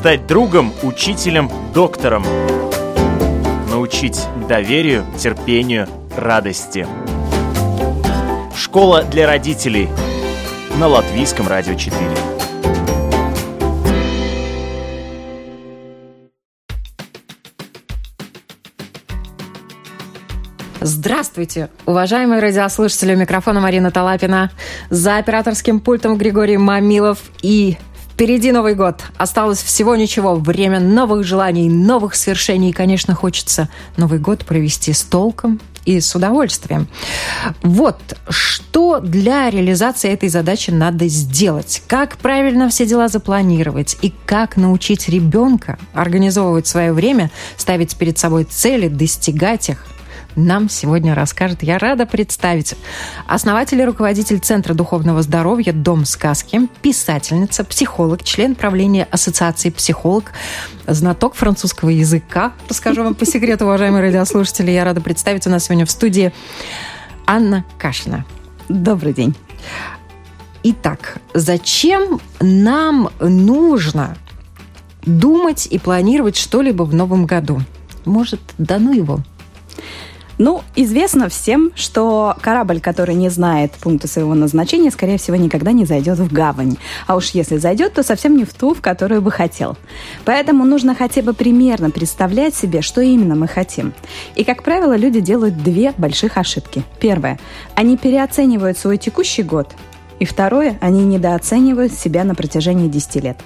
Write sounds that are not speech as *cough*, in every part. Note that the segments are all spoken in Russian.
Стать другом, учителем, доктором. Научить доверию, терпению, радости. Школа для родителей на Латвийском радио 4. Здравствуйте, уважаемые радиослушатели. У микрофона Марина Талапина. За операторским пультом Григорий Мамилов. И впереди Новый год. Осталось всего ничего. Время новых желаний, новых свершений. И, конечно, хочется Новый год провести с толком и с удовольствием. Вот, что для реализации этой задачи надо сделать? Как правильно все дела запланировать? И как научить ребенка организовывать свое время, ставить перед собой цели, достигать их – нам сегодня расскажет. Я рада представить основатель и руководитель Центра духовного здоровья «Дом сказки», писательница, психолог, член правления Ассоциации психолог, знаток французского языка. Расскажу вам по секрету, уважаемые радиослушатели. Я рада представить у нас сегодня в студии Анна Кашина. Добрый день. Итак, зачем нам нужно думать и планировать что-либо в новом году? Может, да ну его? Ну, известно всем, что корабль, который не знает пункта своего назначения, скорее всего, никогда не зайдет в гавань. А уж если зайдет, то совсем не в ту, в которую бы хотел. Поэтому нужно хотя бы примерно представлять себе, что именно мы хотим. И, как правило, люди делают две больших ошибки. Первое. Они переоценивают свой текущий год и второе, они недооценивают себя на протяжении 10 лет.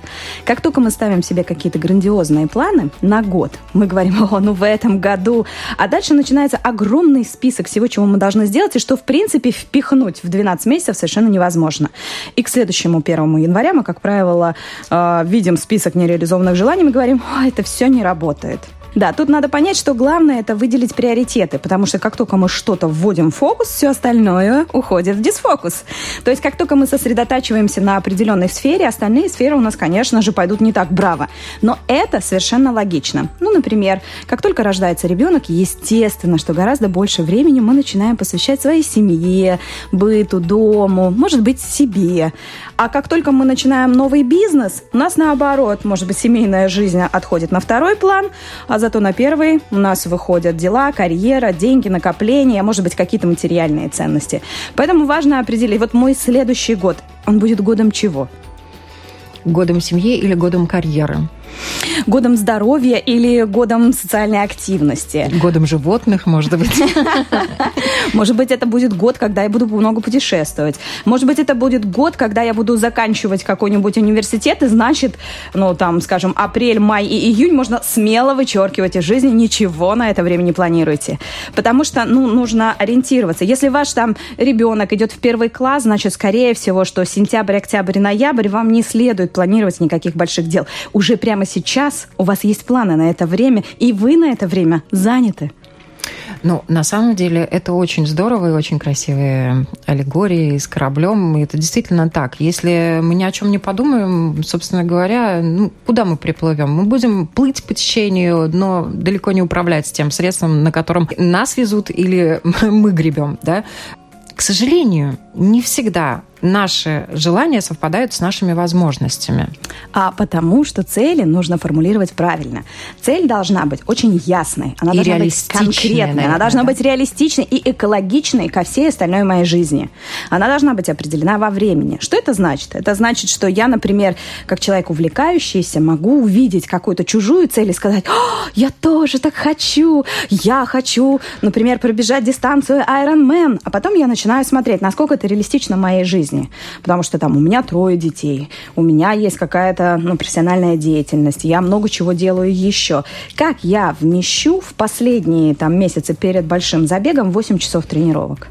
Как только мы ставим себе какие-то грандиозные планы на год, мы говорим, о, ну в этом году, а дальше начинается огромный список всего, чего мы должны сделать, и что, в принципе, впихнуть в 12 месяцев совершенно невозможно. И к следующему 1 января мы, как правило, э, видим список нереализованных желаний, мы говорим, о, это все не работает. Да, тут надо понять, что главное это выделить приоритеты, потому что как только мы что-то вводим в фокус, все остальное уходит в дисфокус. То есть как только мы сосредотачиваемся на определенной сфере, остальные сферы у нас, конечно же, пойдут не так браво. Но это совершенно логично. Ну, например, как только рождается ребенок, естественно, что гораздо больше времени мы начинаем посвящать своей семье, быту, дому, может быть, себе. А как только мы начинаем новый бизнес, у нас наоборот, может быть, семейная жизнь отходит на второй план, а зато на первый у нас выходят дела, карьера, деньги, накопления, может быть, какие-то материальные ценности. Поэтому важно определить, вот мой следующий год, он будет годом чего? Годом семьи или годом карьеры? Годом здоровья или годом социальной активности. Годом животных, может быть. *laughs* Может быть, это будет год, когда я буду много путешествовать. Может быть, это будет год, когда я буду заканчивать какой-нибудь университет, и значит, ну, там, скажем, апрель, май и июнь можно смело вычеркивать из жизни, ничего на это время не планируйте. Потому что, ну, нужно ориентироваться. Если ваш там ребенок идет в первый класс, значит, скорее всего, что сентябрь, октябрь, ноябрь вам не следует планировать никаких больших дел. Уже прямо прямо сейчас у вас есть планы на это время, и вы на это время заняты. Ну, на самом деле, это очень здорово и очень красивые аллегории с кораблем. И это действительно так. Если мы ни о чем не подумаем, собственно говоря, ну, куда мы приплывем? Мы будем плыть по течению, но далеко не управлять тем средством, на котором нас везут или *laughs* мы гребем. Да? К сожалению, не всегда наши желания совпадают с нашими возможностями. А потому что цели нужно формулировать правильно. Цель должна быть очень ясной, она и должна быть конкретной, наверное, она должна да? быть реалистичной и экологичной ко всей остальной моей жизни. Она должна быть определена во времени. Что это значит? Это значит, что я, например, как человек увлекающийся, могу увидеть какую-то чужую цель и сказать, я тоже так хочу, я хочу, например, пробежать дистанцию Ironman, а потом я начинаю смотреть, насколько это реалистично в моей жизни жизни. Потому что там у меня трое детей, у меня есть какая-то ну, профессиональная деятельность, я много чего делаю еще. Как я вмещу в последние там, месяцы перед большим забегом 8 часов тренировок?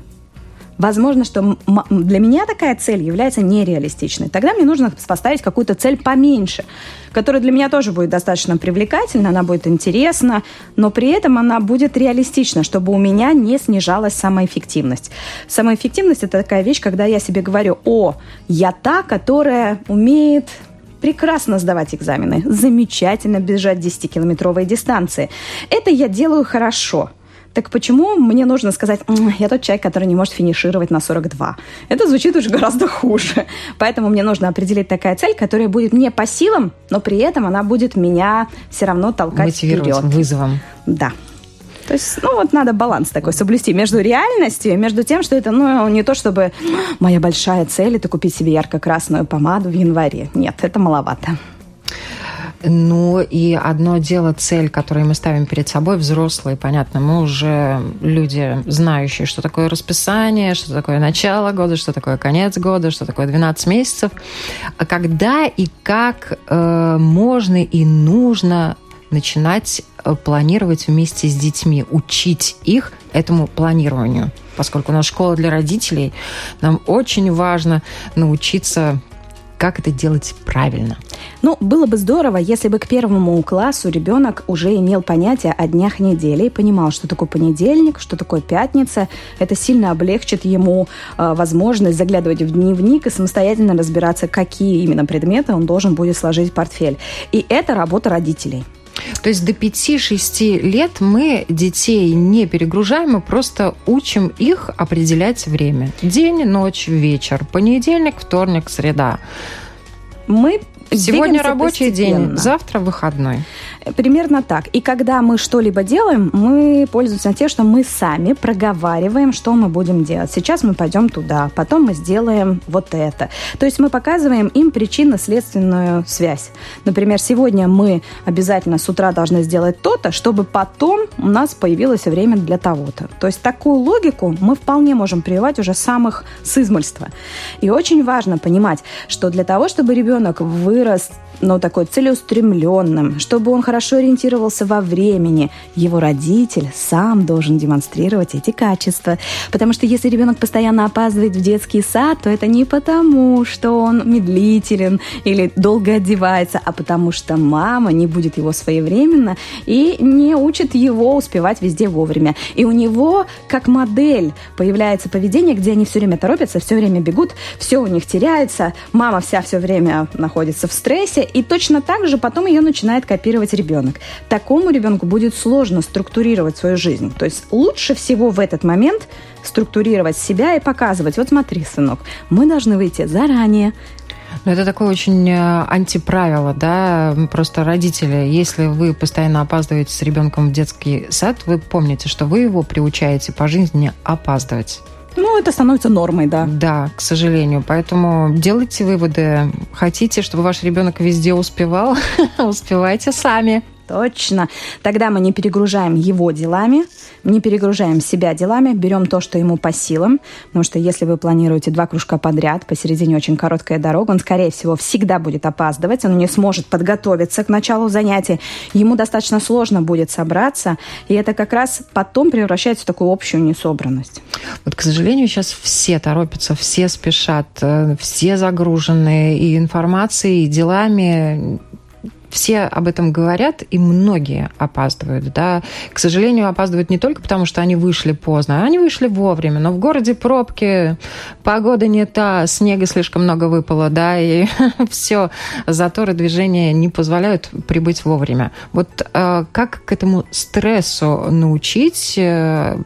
Возможно, что для меня такая цель является нереалистичной. Тогда мне нужно поставить какую-то цель поменьше, которая для меня тоже будет достаточно привлекательна, она будет интересна, но при этом она будет реалистична, чтобы у меня не снижалась самоэффективность. Самоэффективность – это такая вещь, когда я себе говорю, о, я та, которая умеет прекрасно сдавать экзамены, замечательно бежать 10-километровые дистанции. Это я делаю хорошо – Так почему мне нужно сказать, я тот человек, который не может финишировать на 42? Это звучит уже гораздо хуже. Поэтому мне нужно определить такая цель, которая будет мне по силам, но при этом она будет меня все равно толкать вперед. вызовом. Да. То есть, ну вот надо баланс такой соблюсти между реальностью и между тем, что это, ну, не то чтобы моя большая цель – это купить себе ярко-красную помаду в январе. Нет, это маловато. Ну и одно дело цель, которую мы ставим перед собой, взрослые, понятно, мы уже люди, знающие, что такое расписание, что такое начало года, что такое конец года, что такое 12 месяцев. А когда и как э, можно и нужно начинать э, планировать вместе с детьми, учить их этому планированию. Поскольку у нас школа для родителей, нам очень важно научиться как это делать правильно. Ну, было бы здорово, если бы к первому классу ребенок уже имел понятие о днях недели и понимал, что такое понедельник, что такое пятница. Это сильно облегчит ему э, возможность заглядывать в дневник и самостоятельно разбираться, какие именно предметы он должен будет сложить в портфель. И это работа родителей. То есть до 5-6 лет мы детей не перегружаем, мы просто учим их определять время. День, ночь, вечер, понедельник, вторник, среда. Мы Сегодня рабочий постепенно. день, завтра выходной. Примерно так. И когда мы что-либо делаем, мы пользуемся тем, что мы сами проговариваем, что мы будем делать. Сейчас мы пойдем туда, потом мы сделаем вот это. То есть мы показываем им причинно-следственную связь. Например, сегодня мы обязательно с утра должны сделать то-то, чтобы потом у нас появилось время для того-то. То есть такую логику мы вполне можем прививать уже самых с измольства. И очень важно понимать, что для того, чтобы ребенок вырос но такой целеустремленным, чтобы он хорошо ориентировался во времени. Его родитель сам должен демонстрировать эти качества. Потому что если ребенок постоянно опаздывает в детский сад, то это не потому, что он медлителен или долго одевается, а потому что мама не будет его своевременно и не учит его успевать везде вовремя. И у него как модель появляется поведение, где они все время торопятся, все время бегут, все у них теряется, мама вся все время находится в стрессе, и точно так же потом ее начинает копировать ребенок. Такому ребенку будет сложно структурировать свою жизнь. То есть лучше всего в этот момент структурировать себя и показывать, вот смотри, сынок, мы должны выйти заранее, ну, это такое очень э, антиправило, да, просто родители, если вы постоянно опаздываете с ребенком в детский сад, вы помните, что вы его приучаете по жизни опаздывать. Ну, это становится нормой, да. Да, к сожалению. Поэтому делайте выводы. Хотите, чтобы ваш ребенок везде успевал? *laughs* Успевайте сами. Точно. Тогда мы не перегружаем его делами, не перегружаем себя делами, берем то, что ему по силам. Потому что если вы планируете два кружка подряд, посередине очень короткая дорога, он, скорее всего, всегда будет опаздывать, он не сможет подготовиться к началу занятия, ему достаточно сложно будет собраться, и это как раз потом превращается в такую общую несобранность. Вот, к сожалению, сейчас все торопятся, все спешат, э, все загружены и информацией, и делами все об этом говорят, и многие опаздывают. Да. К сожалению, опаздывают не только потому, что они вышли поздно, они вышли вовремя, но в городе пробки, погода не та, снега слишком много выпало, да, и *laughs* все, заторы движения не позволяют прибыть вовремя. Вот э, как к этому стрессу научить э,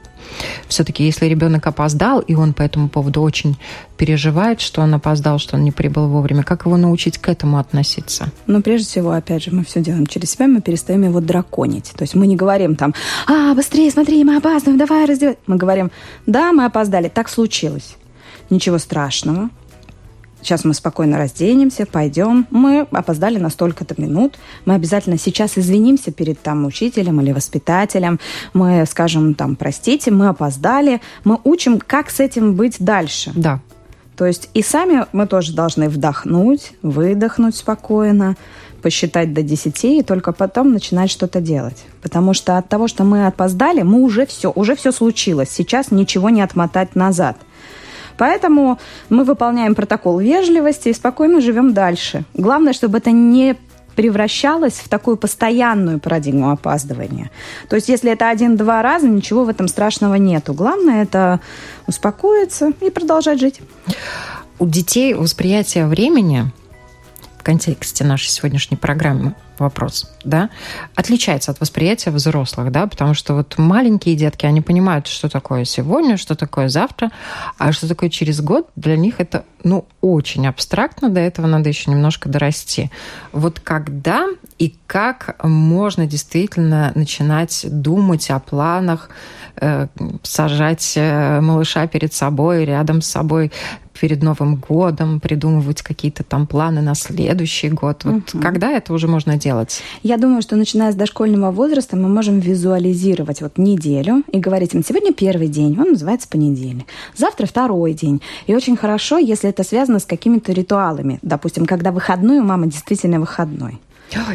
все-таки, если ребенок опоздал, и он по этому поводу очень переживает, что он опоздал, что он не прибыл вовремя, как его научить к этому относиться? Ну, прежде всего, опять же, мы все делаем через себя, мы перестаем его драконить. То есть мы не говорим там, а, быстрее, смотри, мы опаздываем, давай раздевай. Мы говорим, да, мы опоздали, так случилось. Ничего страшного, сейчас мы спокойно разденемся, пойдем. Мы опоздали на столько-то минут. Мы обязательно сейчас извинимся перед там учителем или воспитателем. Мы скажем там, простите, мы опоздали. Мы учим, как с этим быть дальше. Да. То есть и сами мы тоже должны вдохнуть, выдохнуть спокойно, посчитать до 10 и только потом начинать что-то делать. Потому что от того, что мы опоздали, мы уже все, уже все случилось. Сейчас ничего не отмотать назад. Поэтому мы выполняем протокол вежливости и спокойно живем дальше. Главное, чтобы это не превращалось в такую постоянную парадигму опаздывания. То есть, если это один-два раза, ничего в этом страшного нету. Главное это успокоиться и продолжать жить. У детей восприятие времени контексте нашей сегодняшней программы вопрос, да, отличается от восприятия взрослых, да, потому что вот маленькие детки, они понимают, что такое сегодня, что такое завтра, а что такое через год, для них это, ну, очень абстрактно, до этого надо еще немножко дорасти. Вот когда и как можно действительно начинать думать о планах, э, сажать э, малыша перед собой, рядом с собой, перед Новым годом, придумывать какие-то там планы на следующий год. Вот угу. когда это уже можно делать? Я думаю, что начиная с дошкольного возраста мы можем визуализировать вот неделю и говорить им, сегодня первый день, он называется понедельник, завтра второй день. И очень хорошо, если это связано с какими-то ритуалами. Допустим, когда выходной, у мамы действительно выходной.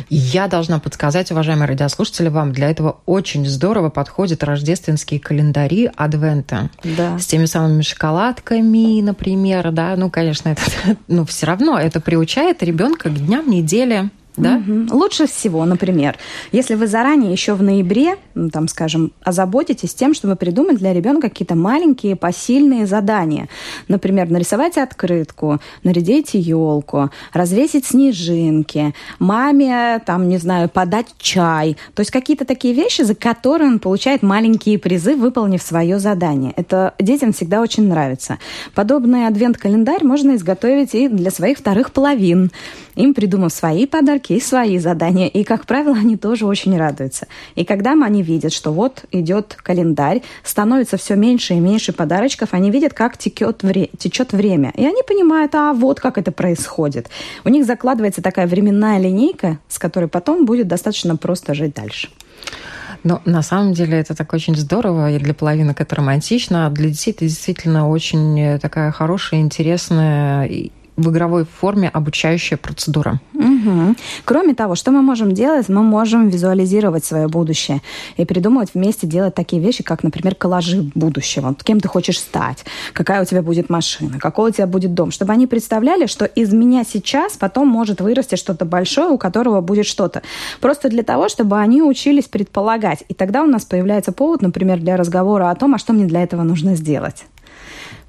Я должна подсказать, уважаемые радиослушатели, вам для этого очень здорово подходят рождественские календари Адвента. Да. С теми самыми шоколадками, например, да. Ну, конечно, это, *laughs* ну, все равно это приучает ребенка к дням недели да? Угу. Лучше всего, например, если вы заранее еще в ноябре, ну, там, скажем, озаботитесь тем, чтобы придумать для ребенка какие-то маленькие посильные задания. Например, нарисовать открытку, нарядить елку, развесить снежинки, маме, там, не знаю, подать чай. То есть какие-то такие вещи, за которые он получает маленькие призы, выполнив свое задание. Это детям всегда очень нравится. Подобный адвент-календарь можно изготовить и для своих вторых половин, им придумав свои подарки, и свои задания. И, как правило, они тоже очень радуются. И когда они видят, что вот идет календарь, становится все меньше и меньше подарочков, они видят, как текет вре- течет время. И они понимают, а вот как это происходит. У них закладывается такая временная линейка, с которой потом будет достаточно просто жить дальше. Но на самом деле это так очень здорово, и для половинок это романтично, а для детей это действительно очень такая хорошая, интересная в игровой форме обучающая процедура. Угу. Кроме того, что мы можем делать? Мы можем визуализировать свое будущее и придумывать вместе делать такие вещи, как, например, коллажи будущего. Кем ты хочешь стать, какая у тебя будет машина, какой у тебя будет дом, чтобы они представляли, что из меня сейчас потом может вырасти что-то большое, у которого будет что-то. Просто для того, чтобы они учились предполагать. И тогда у нас появляется повод, например, для разговора о том, а что мне для этого нужно сделать.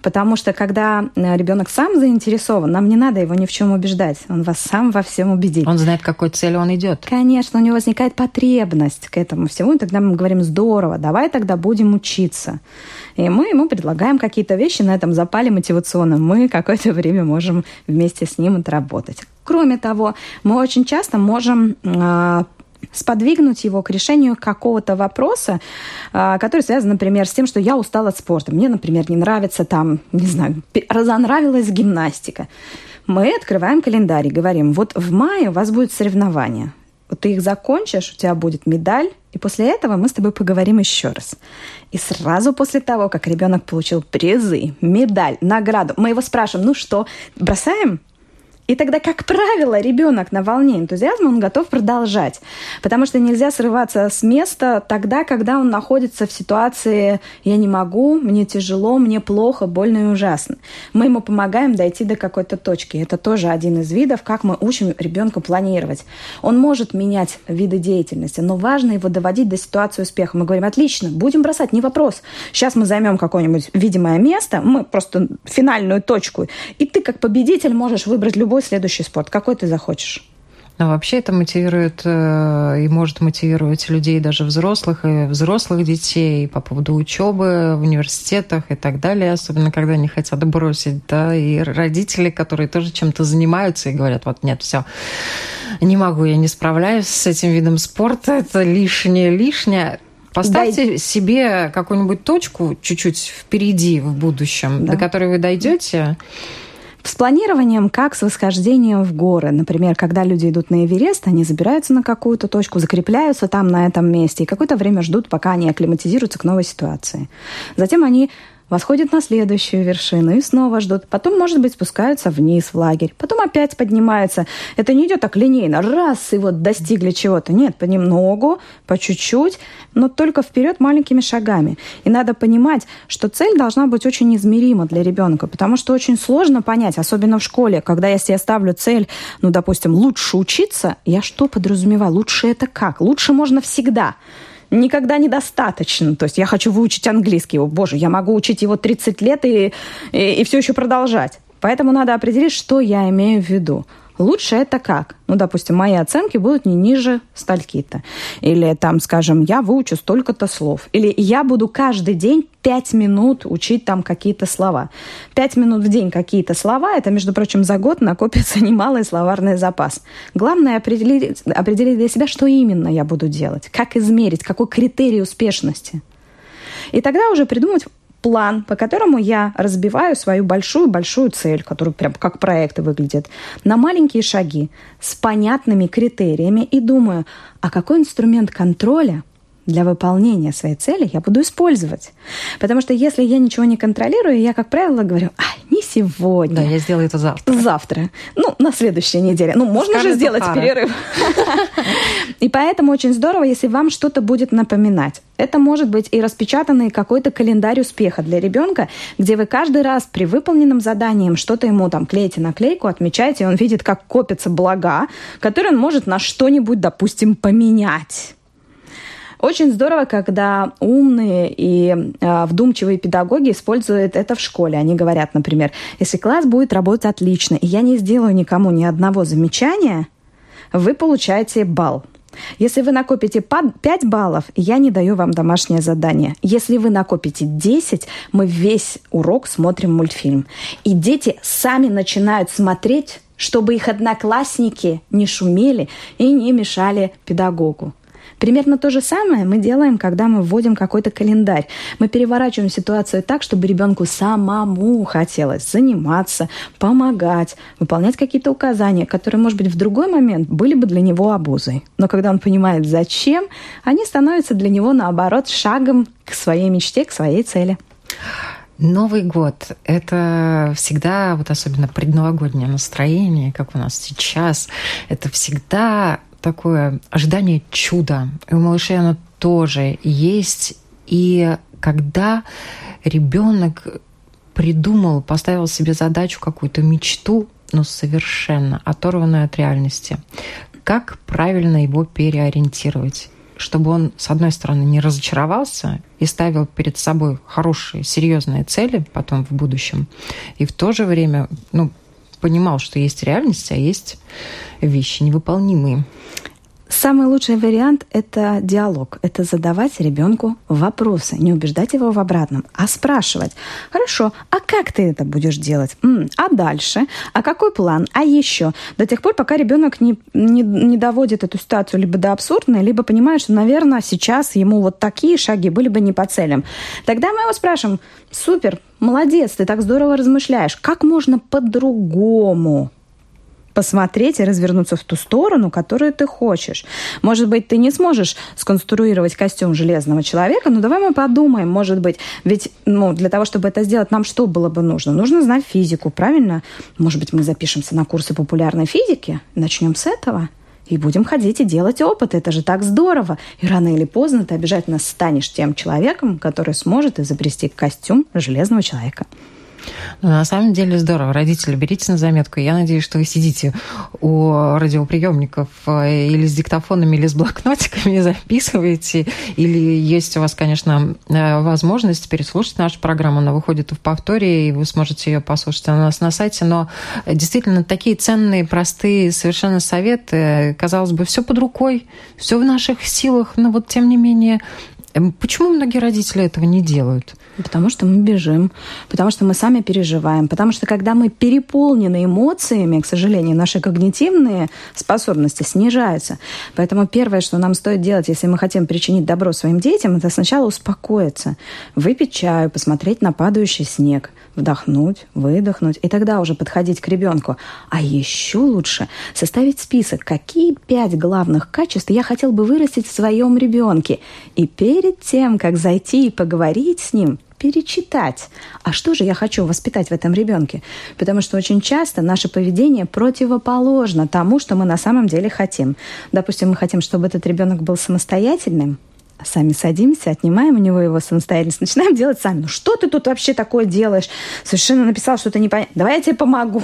Потому что когда э, ребенок сам заинтересован, нам не надо его ни в чем убеждать. Он вас сам во всем убедит. Он знает, к какой цели он идет. Конечно, у него возникает потребность к этому всему. И тогда мы говорим, здорово, давай тогда будем учиться. И мы ему предлагаем какие-то вещи на этом запале мотивационном. Мы какое-то время можем вместе с ним отработать. Кроме того, мы очень часто можем а, сподвигнуть его к решению какого-то вопроса, а, который связан, например, с тем, что я устала от спорта. Мне, например, не нравится там, не знаю, разонравилась гимнастика. Мы открываем календарь и говорим, вот в мае у вас будет соревнование. Вот ты их закончишь, у тебя будет медаль, и после этого мы с тобой поговорим еще раз. И сразу после того, как ребенок получил призы, медаль, награду, мы его спрашиваем, ну что, бросаем? И тогда, как правило, ребенок на волне энтузиазма, он готов продолжать. Потому что нельзя срываться с места тогда, когда он находится в ситуации «я не могу», «мне тяжело», «мне плохо», «больно и ужасно». Мы ему помогаем дойти до какой-то точки. Это тоже один из видов, как мы учим ребенка планировать. Он может менять виды деятельности, но важно его доводить до ситуации успеха. Мы говорим, отлично, будем бросать, не вопрос. Сейчас мы займем какое-нибудь видимое место, мы просто финальную точку, и ты как победитель можешь выбрать любой следующий спорт, какой ты захочешь. Но вообще это мотивирует э, и может мотивировать людей, даже взрослых, и взрослых детей по поводу учебы в университетах и так далее, особенно когда они хотят бросить, да, и родители, которые тоже чем-то занимаются и говорят, вот нет, все, не могу, я не справляюсь с этим видом спорта, это лишнее, лишнее. Поставьте Дай... себе какую-нибудь точку чуть-чуть впереди в будущем, да. до которой вы дойдете. С планированием, как с восхождением в горы. Например, когда люди идут на Эверест, они забираются на какую-то точку, закрепляются там, на этом месте, и какое-то время ждут, пока они акклиматизируются к новой ситуации. Затем они восходят на следующую вершину и снова ждут. Потом, может быть, спускаются вниз в лагерь. Потом опять поднимаются. Это не идет так линейно. Раз, и вот достигли чего-то. Нет, понемногу, по чуть-чуть, но только вперед маленькими шагами. И надо понимать, что цель должна быть очень измерима для ребенка, потому что очень сложно понять, особенно в школе, когда я себе ставлю цель, ну, допустим, лучше учиться, я что подразумеваю? Лучше это как? Лучше можно всегда никогда недостаточно. То есть я хочу выучить английский. О, боже, я могу учить его 30 лет и, и, и все еще продолжать. Поэтому надо определить, что я имею в виду. Лучше это как? Ну, допустим, мои оценки будут не ниже стальки-то. Или там, скажем, я выучу столько-то слов. Или я буду каждый день пять минут учить там какие-то слова. Пять минут в день какие-то слова, это, между прочим, за год накопится *laughs* немалый словарный запас. Главное определить, определить для себя, что именно я буду делать, как измерить, какой критерий успешности. И тогда уже придумать план, по которому я разбиваю свою большую-большую цель, которая прям как проект выглядит, на маленькие шаги с понятными критериями и думаю, а какой инструмент контроля для выполнения своей цели я буду использовать. Потому что если я ничего не контролирую, я, как правило, говорю, а, не сегодня. Да, я сделаю это завтра. Завтра. Ну, на следующей неделе. Ну, можно Скарлетт же сделать Ухара. перерыв. И поэтому очень здорово, если вам что-то будет напоминать. Это может быть и распечатанный какой-то календарь успеха для ребенка, где вы каждый раз при выполненном задании что-то ему там клеите наклейку, отмечаете, и он видит, как копятся блага, которые он может на что-нибудь, допустим, поменять. Очень здорово, когда умные и э, вдумчивые педагоги используют это в школе. Они говорят, например, если класс будет работать отлично, и я не сделаю никому ни одного замечания, вы получаете балл. Если вы накопите 5 баллов, я не даю вам домашнее задание. Если вы накопите 10, мы весь урок смотрим мультфильм. И дети сами начинают смотреть, чтобы их одноклассники не шумели и не мешали педагогу. Примерно то же самое мы делаем, когда мы вводим какой-то календарь. Мы переворачиваем ситуацию так, чтобы ребенку самому хотелось заниматься, помогать, выполнять какие-то указания, которые, может быть, в другой момент были бы для него обузой. Но когда он понимает, зачем, они становятся для него, наоборот, шагом к своей мечте, к своей цели. Новый год – это всегда, вот особенно предновогоднее настроение, как у нас сейчас, это всегда такое ожидание чуда. И у малышей оно тоже есть. И когда ребенок придумал, поставил себе задачу, какую-то мечту, но совершенно оторванную от реальности, как правильно его переориентировать? чтобы он, с одной стороны, не разочаровался и ставил перед собой хорошие, серьезные цели потом в будущем, и в то же время ну, понимал, что есть реальность, а есть вещи невыполнимые. Самый лучший вариант – это диалог. Это задавать ребенку вопросы, не убеждать его в обратном, а спрашивать. Хорошо, а как ты это будешь делать? М, а дальше? А какой план? А еще? До тех пор, пока ребенок не, не, не доводит эту ситуацию либо до абсурдной, либо понимает, что, наверное, сейчас ему вот такие шаги были бы не по целям. Тогда мы его спрашиваем, супер, молодец, ты так здорово размышляешь, как можно по-другому? Посмотреть и развернуться в ту сторону, которую ты хочешь. Может быть, ты не сможешь сконструировать костюм железного человека, но давай мы подумаем, может быть, ведь ну, для того, чтобы это сделать, нам что было бы нужно? Нужно знать физику, правильно? Может быть, мы запишемся на курсы популярной физики, начнем с этого и будем ходить и делать опыт. Это же так здорово. И рано или поздно ты обязательно станешь тем человеком, который сможет изобрести костюм железного человека. Ну, на самом деле здорово. Родители, берите на заметку. Я надеюсь, что вы сидите у радиоприемников э, или с диктофонами, или с блокнотиками, записываете. Или есть у вас, конечно, э, возможность переслушать нашу программу. Она выходит в повторе, и вы сможете ее послушать у нас на сайте. Но действительно, такие ценные, простые совершенно советы. Казалось бы, все под рукой, все в наших силах, но вот тем не менее почему многие родители этого не делают? Потому что мы бежим, потому что мы сами переживаем, потому что когда мы переполнены эмоциями, к сожалению, наши когнитивные способности снижаются. Поэтому первое, что нам стоит делать, если мы хотим причинить добро своим детям, это сначала успокоиться, выпить чаю, посмотреть на падающий снег, вдохнуть, выдохнуть, и тогда уже подходить к ребенку. А еще лучше составить список, какие пять главных качеств я хотел бы вырастить в своем ребенке. И перед тем, как зайти и поговорить с ним, перечитать, а что же я хочу воспитать в этом ребенке. Потому что очень часто наше поведение противоположно тому, что мы на самом деле хотим. Допустим, мы хотим, чтобы этот ребенок был самостоятельным, сами садимся, отнимаем у него его самостоятельность, начинаем делать сами. Ну что ты тут вообще такое делаешь? Совершенно написал что-то непонятное. Давай я тебе помогу.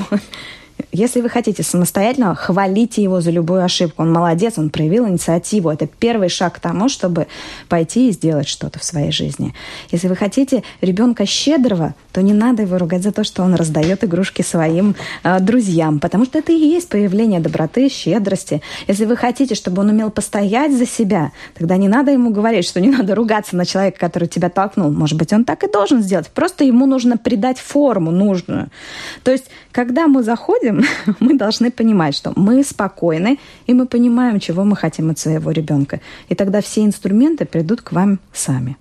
Если вы хотите самостоятельно, хвалите его за любую ошибку. Он молодец, он проявил инициативу. Это первый шаг к тому, чтобы пойти и сделать что-то в своей жизни. Если вы хотите ребенка щедрого, то не надо его ругать за то, что он раздает игрушки своим э, друзьям, потому что это и есть появление доброты, щедрости. Если вы хотите, чтобы он умел постоять за себя, тогда не надо ему говорить, что не надо ругаться на человека, который тебя толкнул. Может быть, он так и должен сделать. Просто ему нужно придать форму нужную. То есть, когда мы заходим, *laughs* мы должны понимать, что мы спокойны, и мы понимаем, чего мы хотим от своего ребенка. И тогда все инструменты придут к вам сами.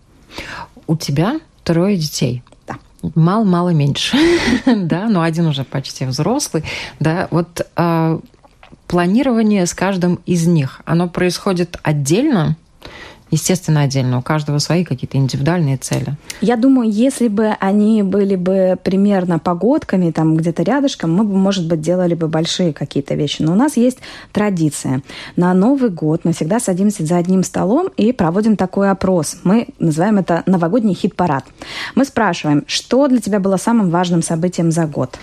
У тебя трое детей. Мало-мало меньше, *laughs* да, но один уже почти взрослый, да. Вот э, планирование с каждым из них, оно происходит отдельно, естественно, отдельно. У каждого свои какие-то индивидуальные цели. Я думаю, если бы они были бы примерно погодками, там где-то рядышком, мы бы, может быть, делали бы большие какие-то вещи. Но у нас есть традиция. На Новый год мы всегда садимся за одним столом и проводим такой опрос. Мы называем это новогодний хит-парад. Мы спрашиваем, что для тебя было самым важным событием за год?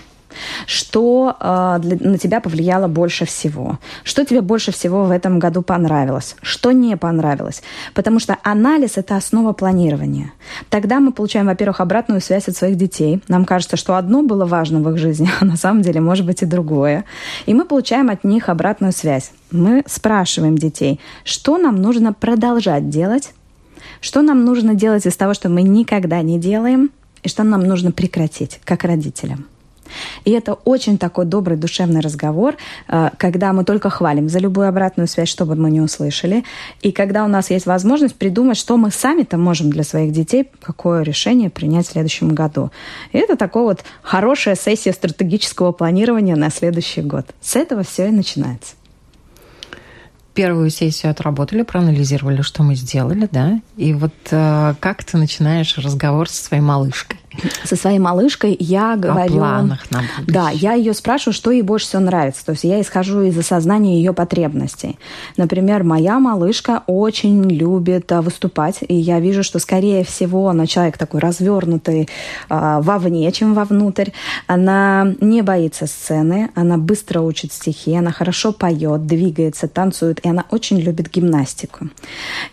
Что э, для, на тебя повлияло больше всего? Что тебе больше всего в этом году понравилось? Что не понравилось? Потому что анализ – это основа планирования. Тогда мы получаем, во-первых, обратную связь от своих детей. Нам кажется, что одно было важно в их жизни, *laughs* а на самом деле может быть и другое. И мы получаем от них обратную связь. Мы спрашиваем детей, что нам нужно продолжать делать, что нам нужно делать из того, что мы никогда не делаем, и что нам нужно прекратить, как родителям. И это очень такой добрый душевный разговор, э, когда мы только хвалим за любую обратную связь, что бы мы не услышали, и когда у нас есть возможность придумать, что мы сами-то можем для своих детей, какое решение принять в следующем году. И это такое вот хорошая сессия стратегического планирования на следующий год. С этого все и начинается первую сессию отработали, проанализировали, что мы сделали, да, и вот э, как ты начинаешь разговор со своей малышкой? Со своей малышкой я говорю... О планах на будущее. Да, я ее спрашиваю, что ей больше всего нравится. То есть я исхожу из осознания ее потребностей. Например, моя малышка очень любит а, выступать, и я вижу, что, скорее всего, она человек такой развернутый а, вовне, чем вовнутрь. Она не боится сцены, она быстро учит стихи, она хорошо поет, двигается, танцует, и она очень любит гимнастику.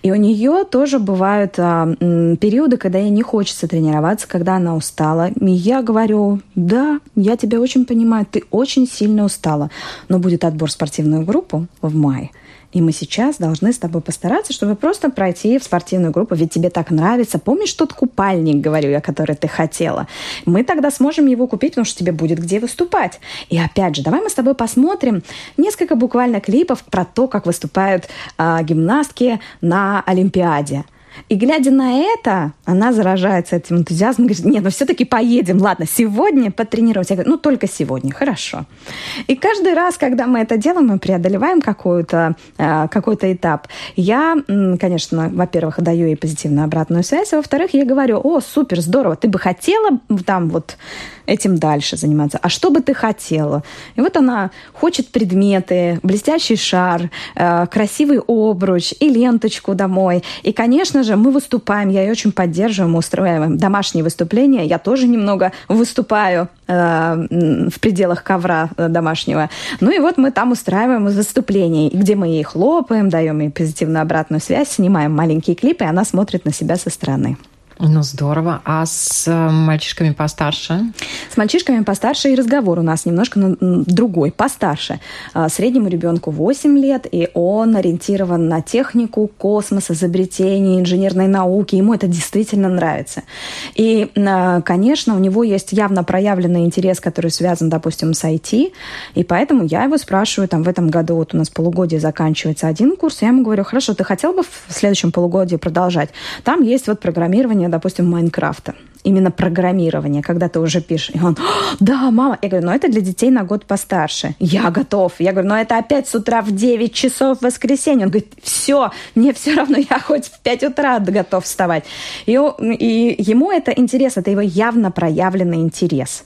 И у нее тоже бывают а, периоды, когда ей не хочется тренироваться, когда она устала. И я говорю, да, я тебя очень понимаю, ты очень сильно устала. Но будет отбор в спортивную группу в мае. И мы сейчас должны с тобой постараться, чтобы просто пройти в спортивную группу, ведь тебе так нравится. Помнишь тот купальник, говорю я, который ты хотела? Мы тогда сможем его купить, потому что тебе будет где выступать. И опять же, давай мы с тобой посмотрим несколько буквально клипов про то, как выступают э, гимнастки на Олимпиаде. И глядя на это, она заражается этим энтузиазмом, говорит, нет, ну все-таки поедем, ладно, сегодня потренируемся. Я говорю, ну только сегодня, хорошо. И каждый раз, когда мы это делаем, мы преодолеваем какой-то э, какой этап. Я, конечно, во-первых, даю ей позитивную обратную связь, а во-вторых, я говорю, о, супер, здорово, ты бы хотела там вот этим дальше заниматься. А что бы ты хотела? И вот она хочет предметы, блестящий шар, э, красивый обруч и ленточку домой. И, конечно же, мы выступаем, я ее очень поддерживаю, мы устраиваем домашние выступления. Я тоже немного выступаю э, в пределах ковра э, домашнего. Ну и вот мы там устраиваем выступления, где мы ей хлопаем, даем ей позитивную обратную связь, снимаем маленькие клипы, и она смотрит на себя со стороны. Ну, здорово. А с э, мальчишками постарше? С мальчишками постарше и разговор у нас немножко другой, постарше. А, среднему ребенку 8 лет, и он ориентирован на технику, космос, изобретения, инженерной науки. Ему это действительно нравится. И, а, конечно, у него есть явно проявленный интерес, который связан, допустим, с IT, и поэтому я его спрашиваю, там, в этом году вот у нас полугодие заканчивается один курс, я ему говорю, хорошо, ты хотел бы в следующем полугодии продолжать? Там есть вот программирование допустим, Майнкрафта. Именно программирование, когда ты уже пишешь. И он, да, мама. Я говорю, ну это для детей на год постарше. Я готов. Я говорю, ну это опять с утра в 9 часов в воскресенье. Он говорит, все, мне все равно, я хоть в 5 утра готов вставать. И, и ему это интерес, это его явно проявленный интерес.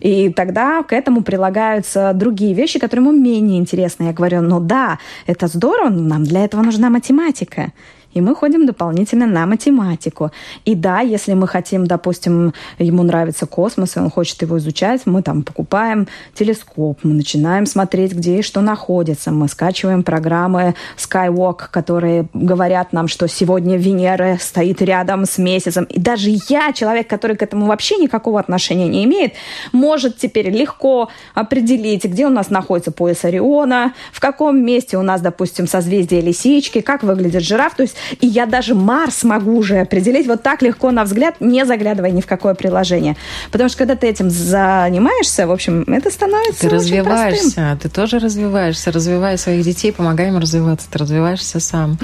И тогда к этому прилагаются другие вещи, которые ему менее интересны. Я говорю, ну да, это здорово, нам для этого нужна математика. И мы ходим дополнительно на математику. И да, если мы хотим, допустим, ему нравится космос, и он хочет его изучать, мы там покупаем телескоп, мы начинаем смотреть, где и что находится, мы скачиваем программы Skywalk, которые говорят нам, что сегодня Венера стоит рядом с месяцем. И даже я, человек, который к этому вообще никакого отношения не имеет, может теперь легко определить, где у нас находится пояс Ориона, в каком месте у нас, допустим, созвездие Лисички, как выглядит жираф. То есть и я даже Марс могу уже определить вот так легко на взгляд, не заглядывая ни в какое приложение. Потому что когда ты этим занимаешься, в общем, это становится Ты развиваешься, простым. ты тоже развиваешься, развивая своих детей, помогай им развиваться, ты развиваешься сам.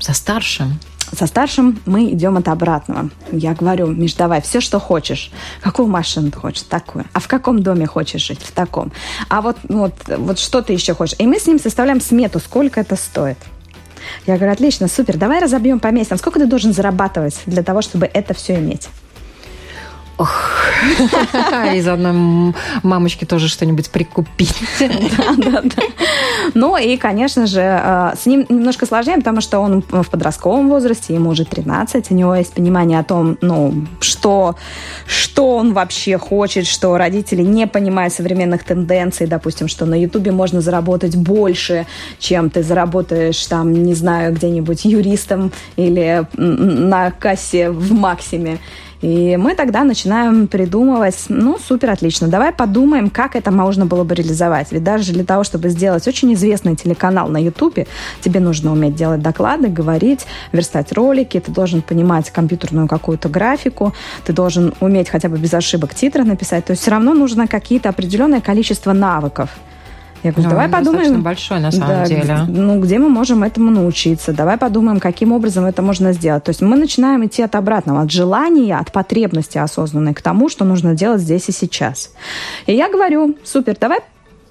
За старшим. Со старшим мы идем от обратного. Я говорю, Миш, давай все, что хочешь. Какую машину ты хочешь? Такую. А в каком доме хочешь жить? В таком. А вот, вот, вот что ты еще хочешь? И мы с ним составляем смету, сколько это стоит. Я говорю, отлично, супер, давай разобьем по месяцам. Сколько ты должен зарабатывать для того, чтобы это все иметь? И заодно м- мамочке тоже что-нибудь прикупить. Ну и, конечно же, э, с ним немножко сложнее, потому что он в подростковом возрасте, ему уже 13, у него есть понимание о том, ну, что, что он вообще хочет, что родители не понимают современных тенденций, допустим, что на Ютубе можно заработать больше, чем ты заработаешь там, не знаю, где-нибудь юристом или на кассе в Максиме. И мы тогда начинаем придумывать, ну, супер, отлично, давай подумаем, как это можно было бы реализовать. Ведь даже для того, чтобы сделать очень известный телеканал на Ютубе, тебе нужно уметь делать доклады, говорить, верстать ролики, ты должен понимать компьютерную какую-то графику, ты должен уметь хотя бы без ошибок титры написать. То есть все равно нужно какие-то определенное количество навыков. Я говорю, Ну, давай подумаем. большой, на самом Да, деле. Ну, где мы можем этому научиться? Давай подумаем, каким образом это можно сделать. То есть мы начинаем идти от обратного, от желания, от потребности осознанной к тому, что нужно делать здесь и сейчас. И я говорю, супер, давай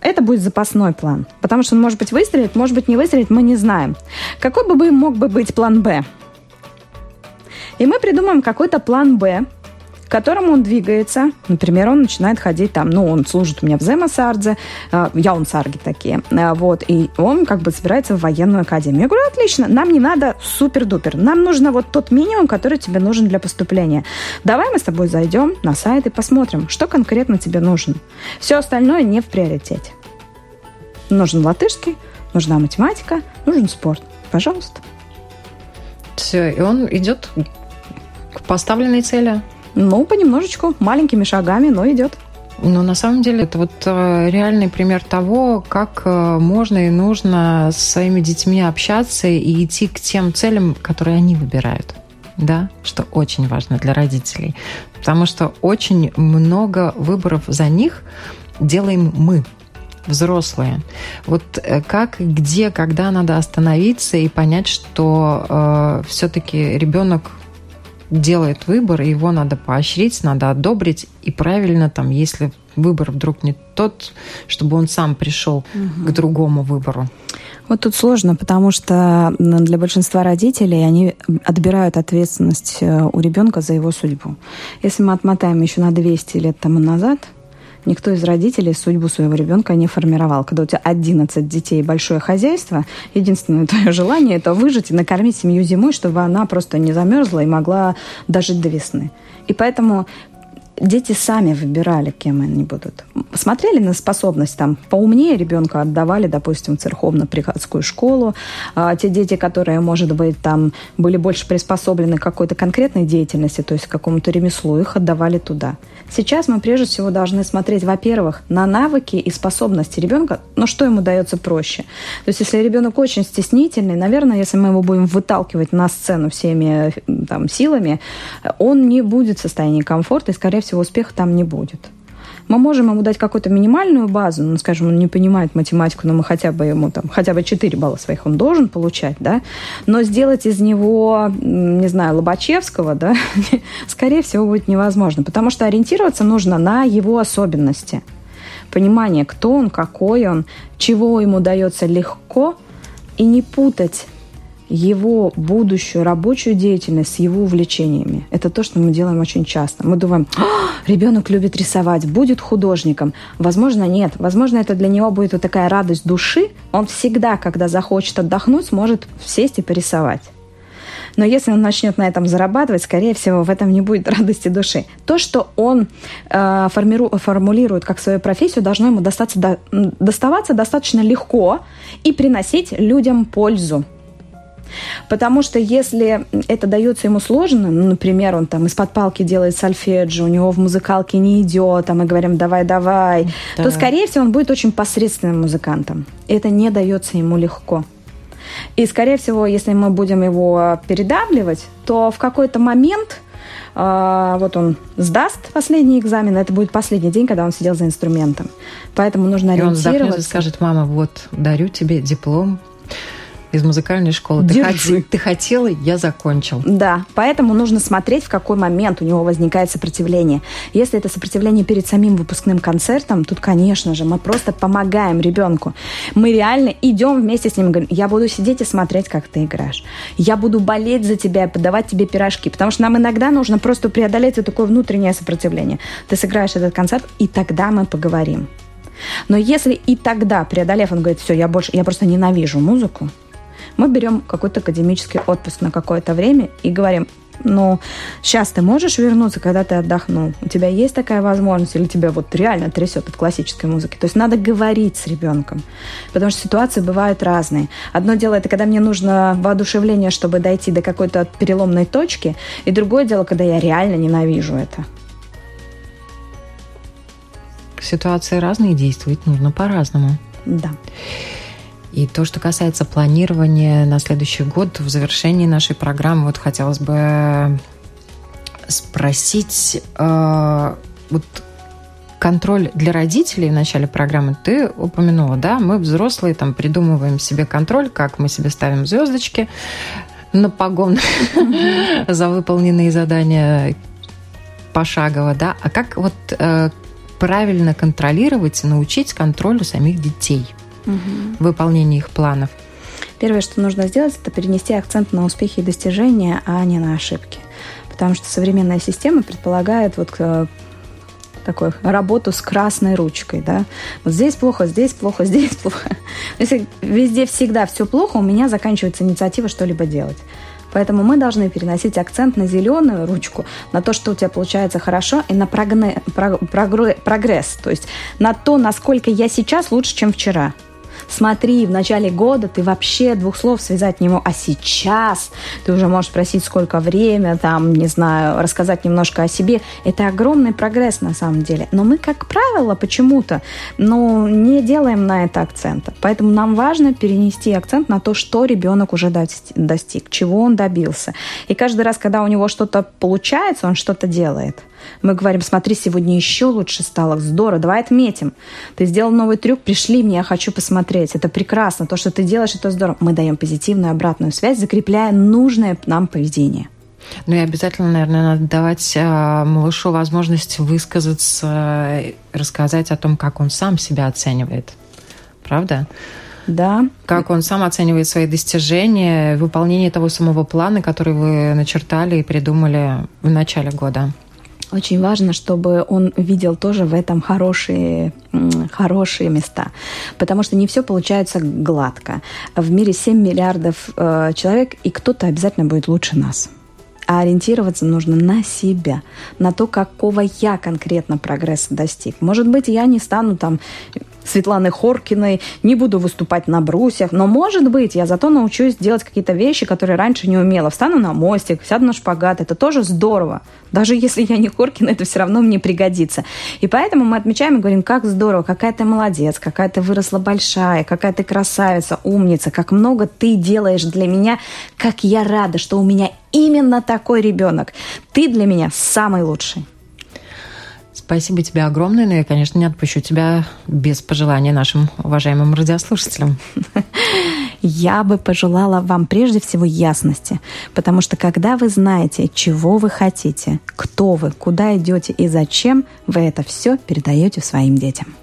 это будет запасной план. Потому что он, может быть, выстрелит, может быть, не выстрелит, мы не знаем. Какой бы мог бы быть план «Б»? И мы придумаем какой-то план «Б», к которому он двигается. Например, он начинает ходить там, ну, он служит у меня в Земасардзе, э, Яунсарге такие, э, вот, и он как бы собирается в военную академию. Я говорю, отлично, нам не надо супер-дупер, нам нужно вот тот минимум, который тебе нужен для поступления. Давай мы с тобой зайдем на сайт и посмотрим, что конкретно тебе нужно. Все остальное не в приоритете. Нужен латышский, нужна математика, нужен спорт. Пожалуйста. Все, и он идет к поставленной цели. Ну, понемножечку, маленькими шагами, но идет. Но на самом деле это вот э, реальный пример того, как э, можно и нужно с своими детьми общаться и идти к тем целям, которые они выбирают. Да, что очень важно для родителей. Потому что очень много выборов за них делаем мы, взрослые. Вот э, как, где, когда надо остановиться и понять, что э, все-таки ребенок делает выбор, его надо поощрить, надо одобрить, и правильно там, если выбор вдруг не тот, чтобы он сам пришел к другому выбору. Вот тут сложно, потому что для большинства родителей они отбирают ответственность э, у ребенка за его судьбу. Если мы отмотаем еще на 200 лет тому назад, никто из родителей судьбу своего ребенка не формировал. Когда у тебя 11 детей и большое хозяйство, единственное твое *laughs* желание – это выжить и накормить семью зимой, чтобы она просто не замерзла и могла дожить до весны. И поэтому дети сами выбирали, кем они будут. Смотрели на способность, там, поумнее ребенка отдавали, допустим, в церковно-приходскую школу. А те дети, которые, может быть, там, были больше приспособлены к какой-то конкретной деятельности, то есть к какому-то ремеслу, их отдавали туда. Сейчас мы прежде всего должны смотреть, во-первых, на навыки и способности ребенка, но что ему дается проще. То есть если ребенок очень стеснительный, наверное, если мы его будем выталкивать на сцену всеми э, там, силами, он не будет в состоянии комфорта и, скорее всего, успеха там не будет. Мы можем ему дать какую-то минимальную базу, ну, скажем, он не понимает математику, но мы хотя бы ему там, хотя бы 4 балла своих он должен получать, да, но сделать из него, не знаю, Лобачевского, да, *laughs* скорее всего, будет невозможно, потому что ориентироваться нужно на его особенности. Понимание, кто он, какой он, чего ему дается легко, и не путать его будущую рабочую деятельность с его увлечениями. Это то, что мы делаем очень часто. Мы думаем, «А, ребенок любит рисовать, будет художником. Возможно, нет. Возможно, это для него будет вот такая радость души. Он всегда, когда захочет отдохнуть, сможет сесть и порисовать. Но если он начнет на этом зарабатывать, скорее всего, в этом не будет *laughs* радости души. То, что он э, формиру, формулирует как свою профессию, должно ему достаться, до, доставаться достаточно легко и приносить людям пользу. Потому что если это дается ему сложно, ну, например, он там из-под палки делает сольфеджио, у него в музыкалке не идет, а мы говорим «давай-давай», да. то, скорее всего, он будет очень посредственным музыкантом. Это не дается ему легко. И, скорее всего, если мы будем его передавливать, то в какой-то момент э, вот он сдаст последний экзамен, это будет последний день, когда он сидел за инструментом. Поэтому нужно и ориентироваться. он и скажет, мама, вот, дарю тебе диплом из музыкальной школы. Ты, хот... ты хотела, я закончил. Да, поэтому нужно смотреть, в какой момент у него возникает сопротивление. Если это сопротивление перед самим выпускным концертом, тут, конечно же, мы просто помогаем ребенку. Мы реально идем вместе с ним говорим, я буду сидеть и смотреть, как ты играешь. Я буду болеть за тебя и подавать тебе пирожки. Потому что нам иногда нужно просто преодолеть вот такое внутреннее сопротивление. Ты сыграешь этот концерт, и тогда мы поговорим. Но если и тогда, преодолев, он говорит, все, я больше, я просто ненавижу музыку, мы берем какой-то академический отпуск на какое-то время и говорим, ну, сейчас ты можешь вернуться, когда ты отдохнул? У тебя есть такая возможность? Или тебя вот реально трясет от классической музыки? То есть надо говорить с ребенком, потому что ситуации бывают разные. Одно дело, это когда мне нужно воодушевление, чтобы дойти до какой-то переломной точки, и другое дело, когда я реально ненавижу это. Ситуации разные, действовать нужно по-разному. Да. И то, что касается планирования на следующий год, в завершении нашей программы, вот хотелось бы спросить, э, вот контроль для родителей в начале программы ты упомянула, да? Мы взрослые там придумываем себе контроль, как мы себе ставим звездочки на погон за выполненные задания пошагово, да? А как вот э, правильно контролировать и научить контролю самих детей – угу. выполнения их планов? Первое, что нужно сделать, это перенести акцент на успехи и достижения, а не на ошибки. Потому что современная система предполагает вот э, такую работу с красной ручкой, да. Вот здесь плохо, здесь плохо, *laughs* здесь плохо. Если везде всегда все плохо, у меня заканчивается инициатива что-либо делать. Поэтому мы должны переносить акцент на зеленую ручку, на то, что у тебя получается хорошо, и на прогне, прогресс, то есть на то, насколько я сейчас лучше, чем вчера смотри, в начале года ты вообще двух слов связать не мог, а сейчас ты уже можешь спросить, сколько время, там, не знаю, рассказать немножко о себе. Это огромный прогресс на самом деле. Но мы, как правило, почему-то, ну, не делаем на это акцента. Поэтому нам важно перенести акцент на то, что ребенок уже достиг, чего он добился. И каждый раз, когда у него что-то получается, он что-то делает. Мы говорим, смотри, сегодня еще лучше стало, здорово, давай отметим. Ты сделал новый трюк, пришли мне, я хочу посмотреть. Это прекрасно, то, что ты делаешь, это здорово. Мы даем позитивную обратную связь, закрепляя нужное нам поведение. Ну и обязательно, наверное, надо давать э, малышу возможность высказаться, рассказать о том, как он сам себя оценивает. Правда? Да. Как он сам оценивает свои достижения, выполнение того самого плана, который вы начертали и придумали в начале года. Очень важно, чтобы он видел тоже в этом хорошие, хорошие места. Потому что не все получается гладко. В мире 7 миллиардов э, человек, и кто-то обязательно будет лучше нас. А ориентироваться нужно на себя, на то, какого я конкретно прогресса достиг. Может быть, я не стану там Светланы Хоркиной, не буду выступать на брусьях, но, может быть, я зато научусь делать какие-то вещи, которые раньше не умела. Встану на мостик, сяду на шпагат, это тоже здорово. Даже если я не Хоркина, это все равно мне пригодится. И поэтому мы отмечаем и говорим, как здорово, какая ты молодец, какая ты выросла большая, какая ты красавица, умница, как много ты делаешь для меня, как я рада, что у меня именно такой ребенок. Ты для меня самый лучший. Спасибо тебе огромное, но я, конечно, не отпущу тебя без пожелания нашим уважаемым радиослушателям. Я бы пожелала вам прежде всего ясности, потому что когда вы знаете, чего вы хотите, кто вы, куда идете и зачем, вы это все передаете своим детям.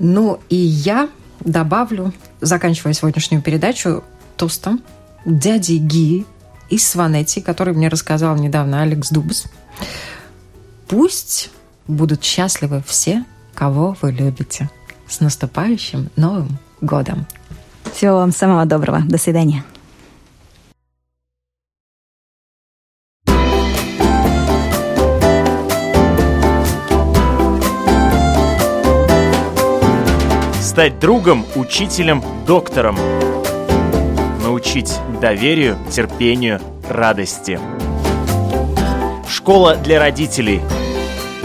Ну и я добавлю, заканчивая сегодняшнюю передачу, тостом дяди Ги из Сванетти, который мне рассказал недавно Алекс Дубс. Пусть Будут счастливы все, кого вы любите. С наступающим Новым годом! Всего вам самого доброго. До свидания. Стать другом, учителем, доктором. Научить доверию, терпению, радости. Школа для родителей –